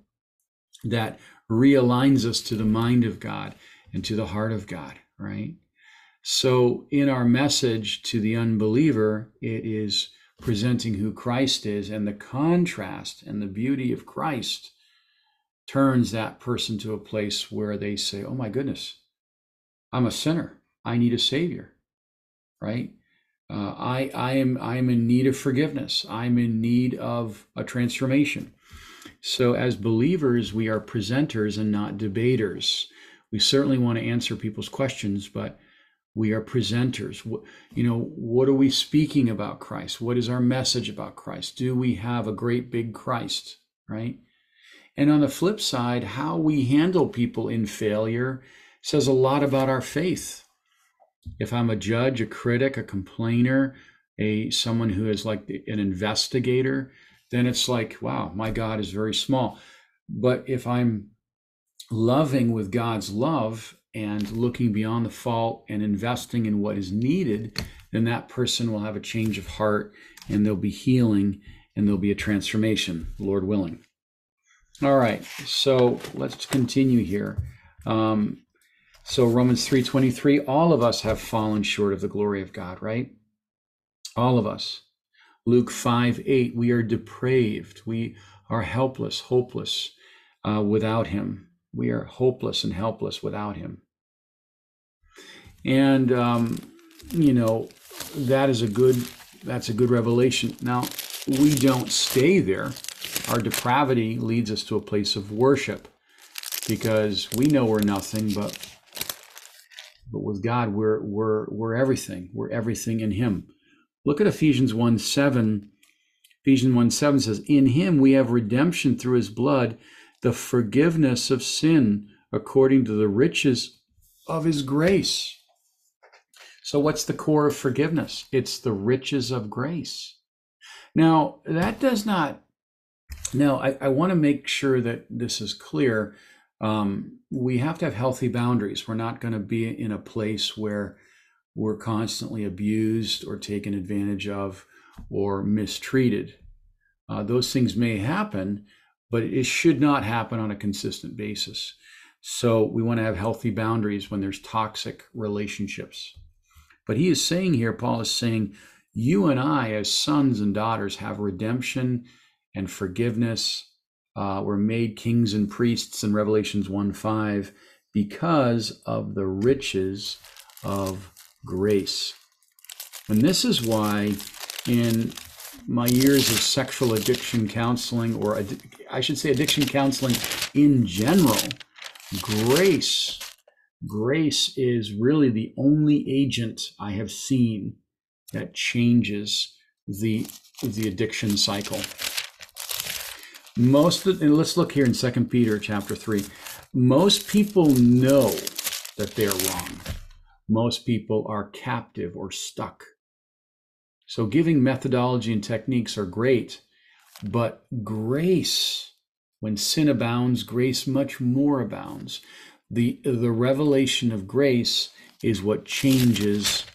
that realigns us to the mind of God and to the heart of God, right? So in our message to the unbeliever, it is presenting who Christ is and the contrast and the beauty of Christ turns that person to a place where they say, Oh my goodness, I'm a sinner. I need a savior, right? Uh, I, I am I am in need of forgiveness. I'm in need of a transformation. So, as believers, we are presenters and not debaters. We certainly want to answer people's questions, but we are presenters. You know, what are we speaking about Christ? What is our message about Christ? Do we have a great big Christ, right? And on the flip side, how we handle people in failure says a lot about our faith. If I'm a judge, a critic, a complainer, a someone who is like an investigator, then it's like, wow, my God is very small. But if I'm loving with God's love and looking beyond the fault and investing in what is needed, then that person will have a change of heart and there'll be healing and there'll be a transformation, Lord willing. All right, so let's continue here. Um, so Romans 3:23, all of us have fallen short of the glory of God, right? All of us. Luke 5 8, we are depraved. We are helpless, hopeless uh, without him. We are hopeless and helpless without him. And um, you know, that is a good that's a good revelation. Now, we don't stay there our depravity leads us to a place of worship because we know we're nothing, but but with God we're we're we're everything. We're everything in Him. Look at Ephesians 1 7. Ephesians 1 7 says, In him we have redemption through his blood, the forgiveness of sin according to the riches of his grace. So, what's the core of forgiveness? It's the riches of grace. Now, that does not now, I, I want to make sure that this is clear. Um, we have to have healthy boundaries. We're not going to be in a place where we're constantly abused or taken advantage of or mistreated. Uh, those things may happen, but it should not happen on a consistent basis. So we want to have healthy boundaries when there's toxic relationships. But he is saying here, Paul is saying, you and I, as sons and daughters, have redemption and forgiveness. Uh, we're made kings and priests in Revelations 1 5 because of the riches of grace. And this is why, in my years of sexual addiction counseling, or I should say addiction counseling in general, grace, grace is really the only agent I have seen that changes the the addiction cycle most and let's look here in second peter chapter 3 most people know that they're wrong. Most people are captive or stuck. So giving methodology and techniques are great but grace when sin abounds grace much more abounds. The the revelation of grace is what changes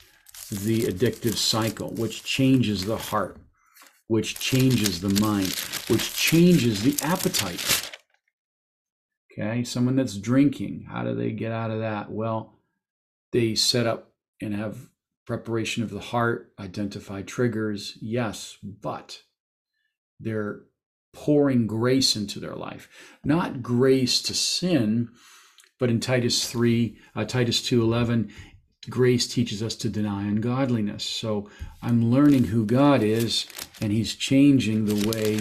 the addictive cycle which changes the heart which changes the mind, which changes the appetite. Okay, someone that's drinking, how do they get out of that? Well, they set up and have preparation of the heart, identify triggers, yes, but they're pouring grace into their life. Not grace to sin, but in Titus 3, uh, Titus 2:11, grace teaches us to deny ungodliness. So I'm learning who God is, and He's changing the way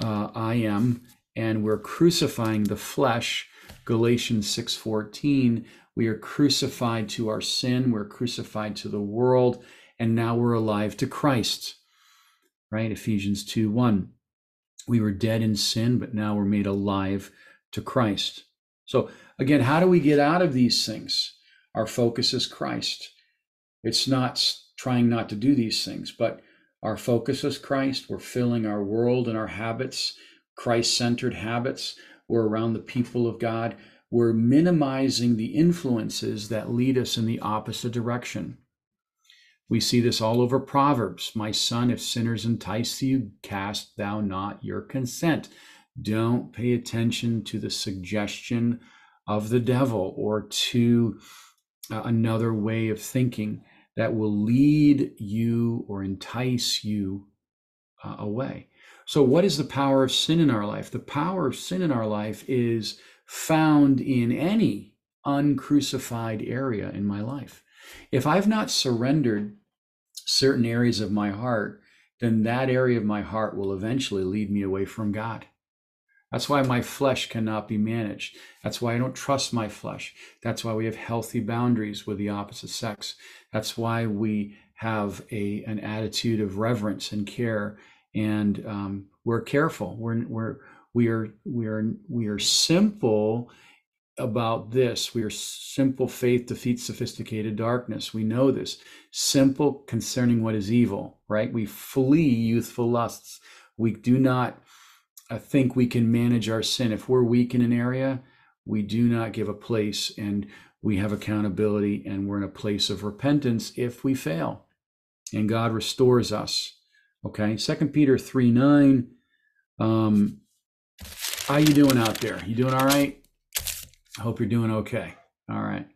uh, I am, and we're crucifying the flesh. Galatians 6:14, we are crucified to our sin, we're crucified to the world, and now we're alive to Christ. Right? Ephesians 2:1. We were dead in sin, but now we're made alive to Christ. So again, how do we get out of these things? Our focus is Christ. It's not trying not to do these things. But our focus is Christ. We're filling our world and our habits, Christ centered habits. We're around the people of God. We're minimizing the influences that lead us in the opposite direction. We see this all over Proverbs. My son, if sinners entice you, cast thou not your consent. Don't pay attention to the suggestion of the devil or to uh, another way of thinking that will lead you or entice you uh, away. So, what is the power of sin in our life? The power of sin in our life is found in any uncrucified area in my life. If I've not surrendered certain areas of my heart, then that area of my heart will eventually lead me away from God. That's why my flesh cannot be managed. That's why I don't trust my flesh. That's why we have healthy boundaries with the opposite sex. That's why we have a an attitude of reverence and care, and um, we're careful. We're we're we are we are we are simple about this. We are simple. Faith defeats sophisticated darkness. We know this. Simple concerning what is evil. Right? We flee youthful lusts. We do not think we can manage our sin. If we're weak in an area, we do not give a place and we have accountability and we're in a place of repentance if we fail. And God restores us. Okay. Second Peter 3 9. Um, how you doing out there? You doing all right? I hope you're doing okay. All right.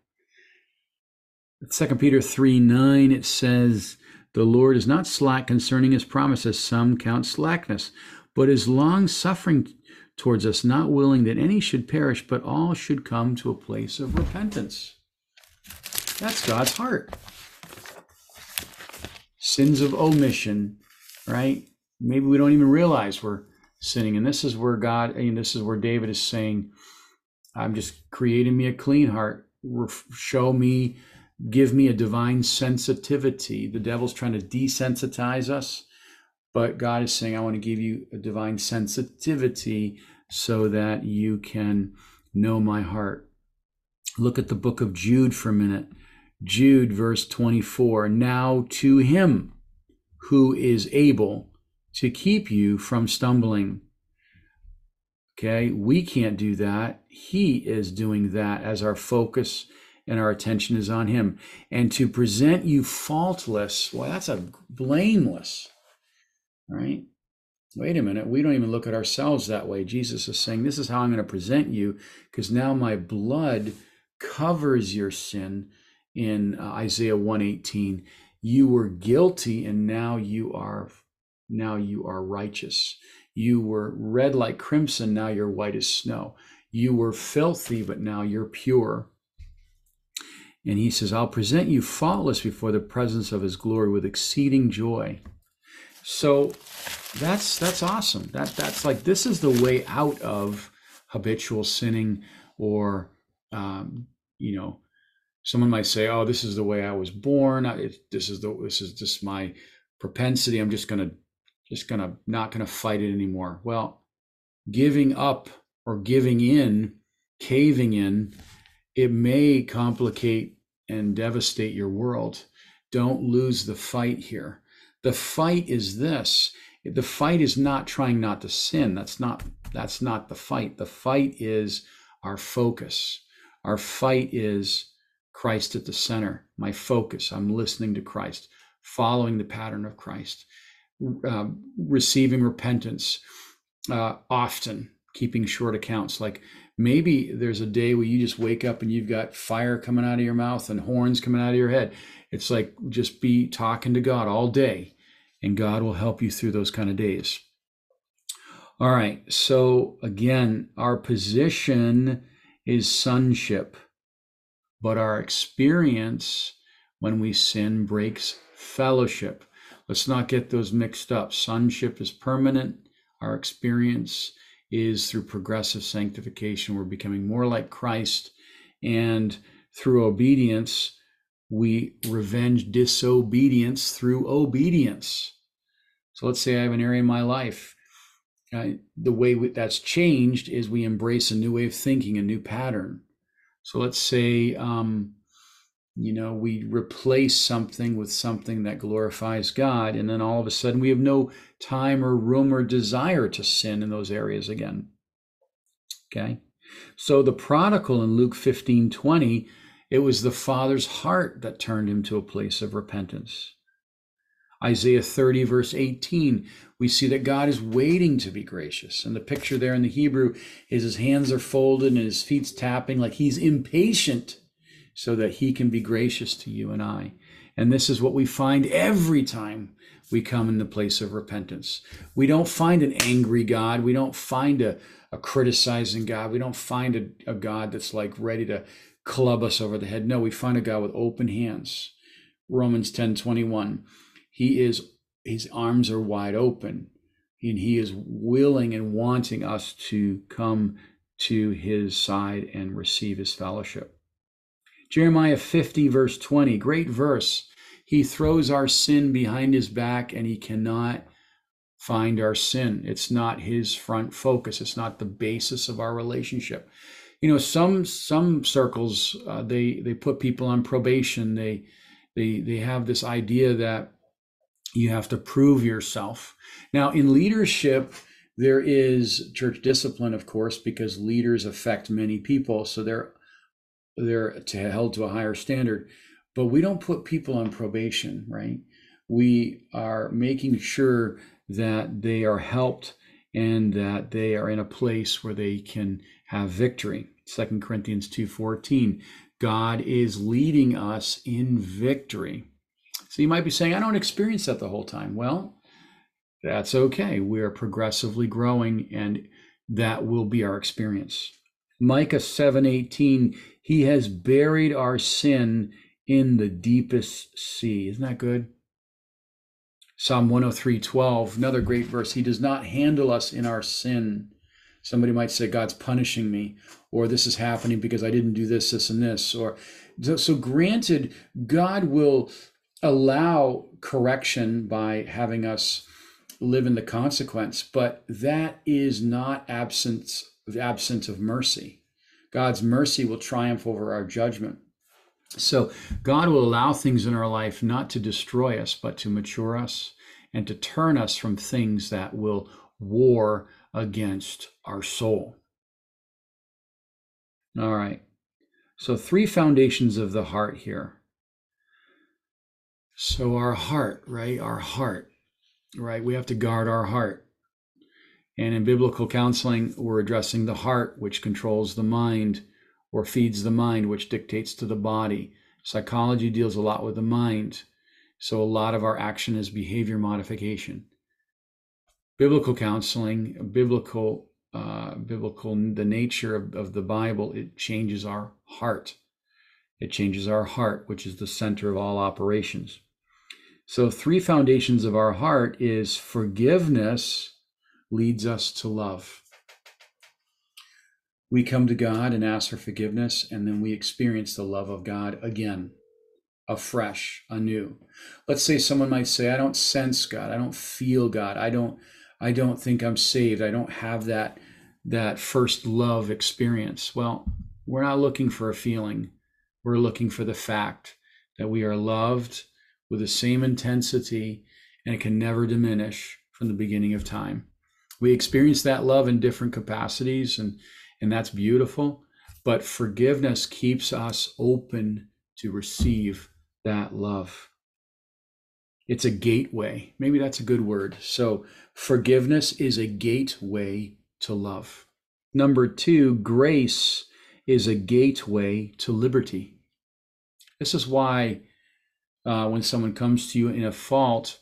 Second Peter 3 9, it says, The Lord is not slack concerning his promises, some count slackness, but is long suffering towards us, not willing that any should perish, but all should come to a place of repentance. That's God's heart. Sins of omission, right? Maybe we don't even realize we're sinning. And this is where God, and this is where David is saying, I'm just creating me a clean heart. Show me, give me a divine sensitivity. The devil's trying to desensitize us but God is saying, I want to give you a divine sensitivity so that you can know my heart. Look at the book of Jude for a minute. Jude, verse 24. Now to him who is able to keep you from stumbling. Okay, we can't do that. He is doing that as our focus and our attention is on him. And to present you faultless, well, that's a blameless right? Wait a minute, we don't even look at ourselves that way. Jesus is saying, This is how I'm going to present you, because now my blood covers your sin in uh, Isaiah 118. You were guilty, and now you are now you are righteous. You were red like crimson, now you're white as snow. You were filthy, but now you're pure. And he says, I'll present you faultless before the presence of his glory with exceeding joy. So that's that's awesome. That that's like this is the way out of habitual sinning, or um, you know, someone might say, "Oh, this is the way I was born. It, this is the this is just my propensity. I'm just gonna just gonna not gonna fight it anymore." Well, giving up or giving in, caving in, it may complicate and devastate your world. Don't lose the fight here the fight is this. The fight is not trying not to sin. That's not that's not the fight. The fight is our focus. Our fight is Christ at the center. My focus. I'm listening to Christ, following the pattern of Christ, uh, receiving repentance uh, often, keeping short accounts. Like maybe there's a day where you just wake up and you've got fire coming out of your mouth and horns coming out of your head. It's like just be talking to God all day and God will help you through those kind of days. All right, so again, our position is sonship, but our experience when we sin breaks fellowship. Let's not get those mixed up. Sonship is permanent, our experience is through progressive sanctification. We're becoming more like Christ, and through obedience, we revenge disobedience through obedience. So let's say I have an area in my life. Uh, the way that's changed is we embrace a new way of thinking, a new pattern. So let's say um, you know, we replace something with something that glorifies God, and then all of a sudden we have no time or room or desire to sin in those areas again. Okay? So the prodigal in Luke 15 20, it was the father's heart that turned him to a place of repentance. Isaiah 30, verse 18, we see that God is waiting to be gracious. And the picture there in the Hebrew is his hands are folded and his feet's tapping like he's impatient so that he can be gracious to you and I. And this is what we find every time we come in the place of repentance. We don't find an angry God. We don't find a, a criticizing God. We don't find a, a God that's like ready to club us over the head. No, we find a God with open hands. Romans 10 21. He is, his arms are wide open and he is willing and wanting us to come to his side and receive his fellowship. Jeremiah 50, verse 20, great verse. He throws our sin behind his back and he cannot find our sin. It's not his front focus. It's not the basis of our relationship. You know, some some circles uh, they they put people on probation. They they they have this idea that you have to prove yourself. Now, in leadership, there is church discipline, of course, because leaders affect many people. So they're they're held to a higher standard. But we don't put people on probation, right? We are making sure that they are helped and that they are in a place where they can have victory. Second Corinthians 2:14. God is leading us in victory. So you might be saying, I don't experience that the whole time. Well, that's okay. We're progressively growing, and that will be our experience. Micah 7:18 he has buried our sin in the deepest sea. Isn't that good? Psalm 103:12, another great verse. He does not handle us in our sin. Somebody might say God's punishing me or this is happening because I didn't do this this and this or so granted God will allow correction by having us live in the consequence, but that is not absence absence of mercy. God's mercy will triumph over our judgment. So, God will allow things in our life not to destroy us, but to mature us and to turn us from things that will war against our soul. All right. So, three foundations of the heart here. So, our heart, right? Our heart, right? We have to guard our heart. And in biblical counseling, we're addressing the heart, which controls the mind or feeds the mind, which dictates to the body. Psychology deals a lot with the mind. So a lot of our action is behavior modification. Biblical counseling, biblical, uh, biblical, the nature of, of the Bible, it changes our heart. It changes our heart, which is the center of all operations. So, three foundations of our heart is forgiveness leads us to love. We come to God and ask for forgiveness, and then we experience the love of God again, afresh, anew. Let's say someone might say, I don't sense God, I don't feel God, I don't, I don't think I'm saved, I don't have that that first love experience. Well, we're not looking for a feeling. We're looking for the fact that we are loved with the same intensity and it can never diminish from the beginning of time. We experience that love in different capacities and and that's beautiful but forgiveness keeps us open to receive that love. It's a gateway. Maybe that's a good word. So forgiveness is a gateway to love. Number 2 grace is a gateway to liberty. This is why uh, when someone comes to you in a fault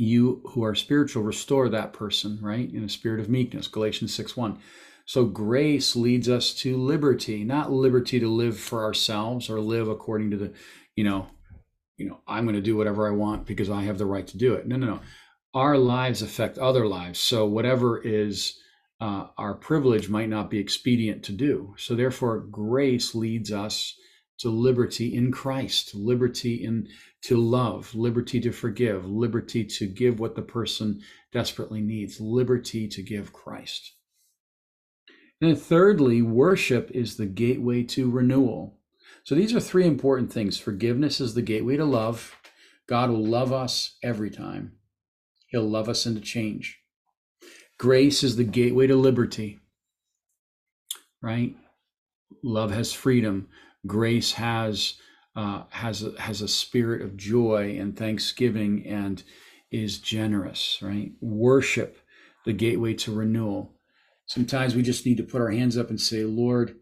you who are spiritual restore that person, right? In a spirit of meekness, Galatians 6 1. So grace leads us to liberty, not liberty to live for ourselves or live according to the, you know, you know, I'm going to do whatever I want because I have the right to do it. No, no, no. Our lives affect other lives. So whatever is uh, our privilege might not be expedient to do. So therefore, grace leads us to liberty in Christ, liberty in to love, liberty to forgive, liberty to give what the person desperately needs, liberty to give Christ. And then thirdly, worship is the gateway to renewal. So these are three important things. Forgiveness is the gateway to love. God will love us every time. He'll love us into change. Grace is the gateway to liberty. Right? Love has freedom. Grace has uh, has a, has a spirit of joy and thanksgiving and is generous. Right? Worship, the gateway to renewal. Sometimes we just need to put our hands up and say, Lord,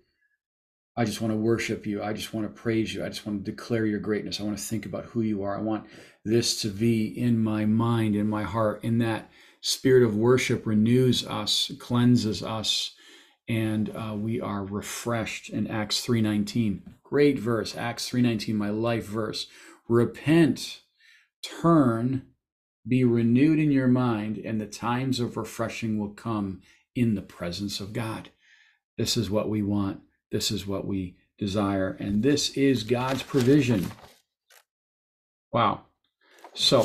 I just want to worship you. I just want to praise you. I just want to declare your greatness. I want to think about who you are. I want this to be in my mind, in my heart, in that spirit of worship renews us, cleanses us, and uh, we are refreshed in Acts 3:19. Great verse, Acts 3:19, my life verse. Repent, turn, be renewed in your mind, and the times of refreshing will come in the presence of God. This is what we want. This is what we desire. And this is God's provision. Wow. So,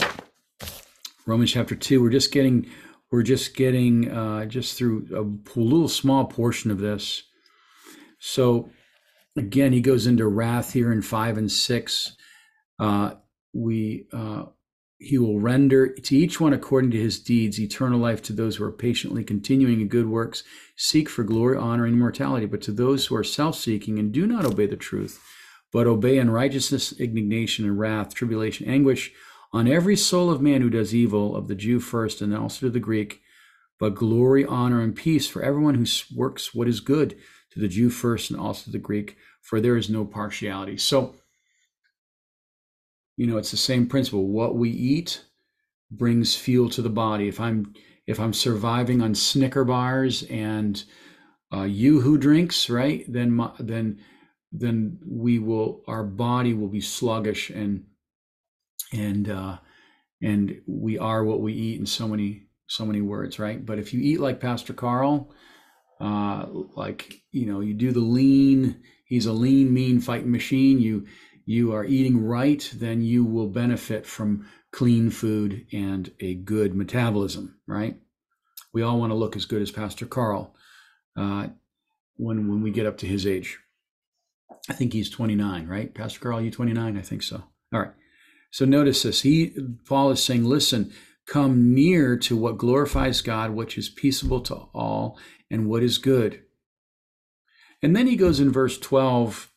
Romans chapter 2, we're just getting we're just getting uh, just through a little small portion of this. So, again, he goes into wrath here in 5 and 6. Uh, we uh, he will render to each one according to his deeds eternal life to those who are patiently continuing in good works, seek for glory, honor, and immortality. But to those who are self seeking and do not obey the truth, but obey unrighteousness, indignation, and wrath, tribulation, anguish on every soul of man who does evil, of the Jew first and also to the Greek, but glory, honor, and peace for everyone who works what is good, to the Jew first and also to the Greek, for there is no partiality. So, you know it's the same principle what we eat brings fuel to the body if i'm if i'm surviving on snicker bars and uh, yoo-hoo drinks right then my, then then we will our body will be sluggish and and uh and we are what we eat in so many so many words right but if you eat like pastor carl uh like you know you do the lean he's a lean mean fighting machine you you are eating right, then you will benefit from clean food and a good metabolism, right? We all want to look as good as Pastor Carl uh, when when we get up to his age. I think he's 29, right? Pastor Carl, you 29? I think so. All right. So notice this. He Paul is saying, listen, come near to what glorifies God, which is peaceable to all, and what is good. And then he goes in verse 12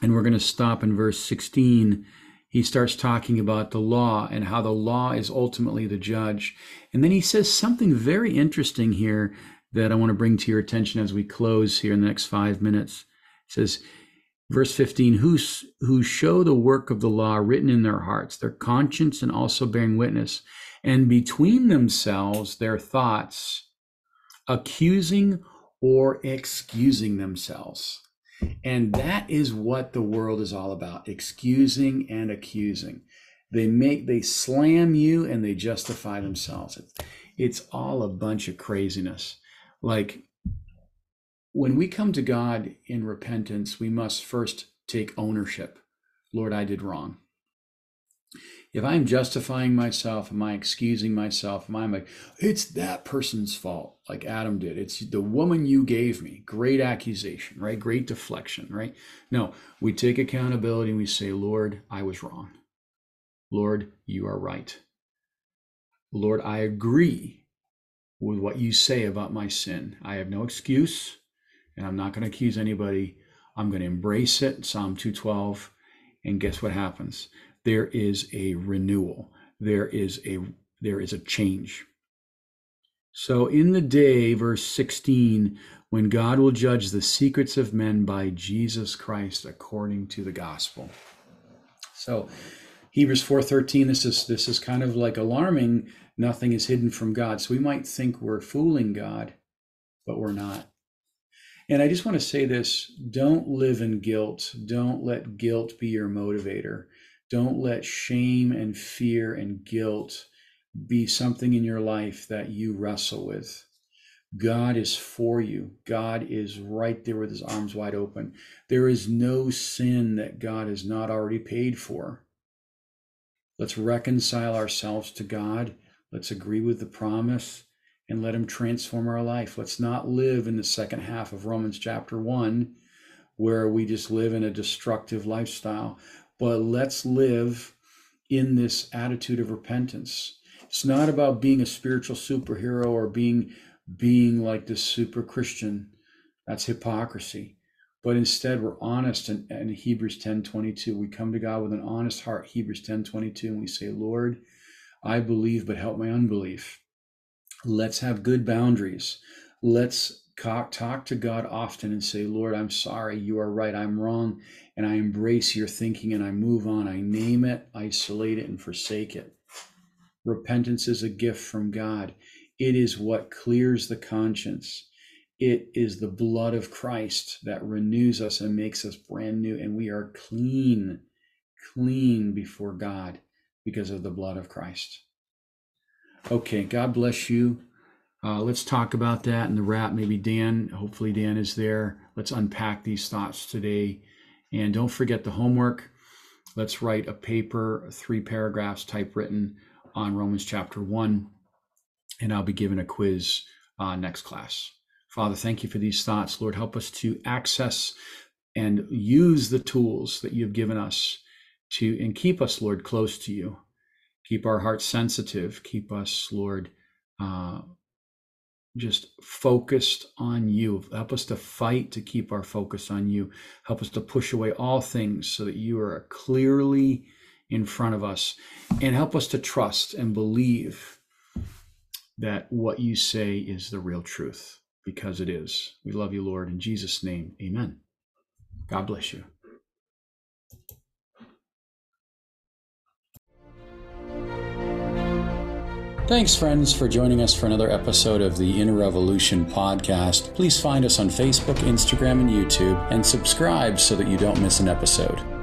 and we're going to stop in verse 16 he starts talking about the law and how the law is ultimately the judge and then he says something very interesting here that i want to bring to your attention as we close here in the next five minutes it says verse 15 who, who show the work of the law written in their hearts their conscience and also bearing witness and between themselves their thoughts accusing or excusing themselves and that is what the world is all about excusing and accusing. They make, they slam you and they justify themselves. It's, it's all a bunch of craziness. Like when we come to God in repentance, we must first take ownership. Lord, I did wrong if I'm justifying myself, am I excusing myself? Am I like, it's that person's fault, like Adam did? It's the woman you gave me. Great accusation, right? Great deflection, right? No, we take accountability and we say, Lord, I was wrong. Lord, you are right. Lord, I agree with what you say about my sin. I have no excuse, and I'm not going to accuse anybody. I'm going to embrace it, Psalm 212. And guess what happens? there is a renewal there is a there is a change so in the day verse 16 when god will judge the secrets of men by jesus christ according to the gospel so hebrews 4.13 this is this is kind of like alarming nothing is hidden from god so we might think we're fooling god but we're not and i just want to say this don't live in guilt don't let guilt be your motivator don't let shame and fear and guilt be something in your life that you wrestle with. God is for you. God is right there with his arms wide open. There is no sin that God has not already paid for. Let's reconcile ourselves to God. Let's agree with the promise and let him transform our life. Let's not live in the second half of Romans chapter 1 where we just live in a destructive lifestyle. But let's live in this attitude of repentance. It's not about being a spiritual superhero or being being like this super Christian. That's hypocrisy. But instead, we're honest. And, Hebrews 10 22, we come to God with an honest heart. Hebrews 10 22, and we say, Lord, I believe, but help my unbelief. Let's have good boundaries. Let's talk, to God often and say, Lord, I'm sorry. You are right. I'm wrong. And I embrace your thinking and I move on. I name it, isolate it, and forsake it. Repentance is a gift from God. It is what clears the conscience. It is the blood of Christ that renews us and makes us brand new. And we are clean, clean before God because of the blood of Christ. Okay, God bless you. Uh, let's talk about that in the wrap. Maybe Dan, hopefully, Dan is there. Let's unpack these thoughts today. And don't forget the homework. Let's write a paper, three paragraphs typewritten on Romans chapter 1. And I'll be given a quiz uh, next class. Father, thank you for these thoughts. Lord, help us to access and use the tools that you've given us to and keep us, Lord, close to you. Keep our hearts sensitive. Keep us, Lord, uh, just focused on you. Help us to fight to keep our focus on you. Help us to push away all things so that you are clearly in front of us. And help us to trust and believe that what you say is the real truth because it is. We love you, Lord. In Jesus' name, amen. God bless you. Thanks, friends, for joining us for another episode of the Inner Revolution podcast. Please find us on Facebook, Instagram, and YouTube, and subscribe so that you don't miss an episode.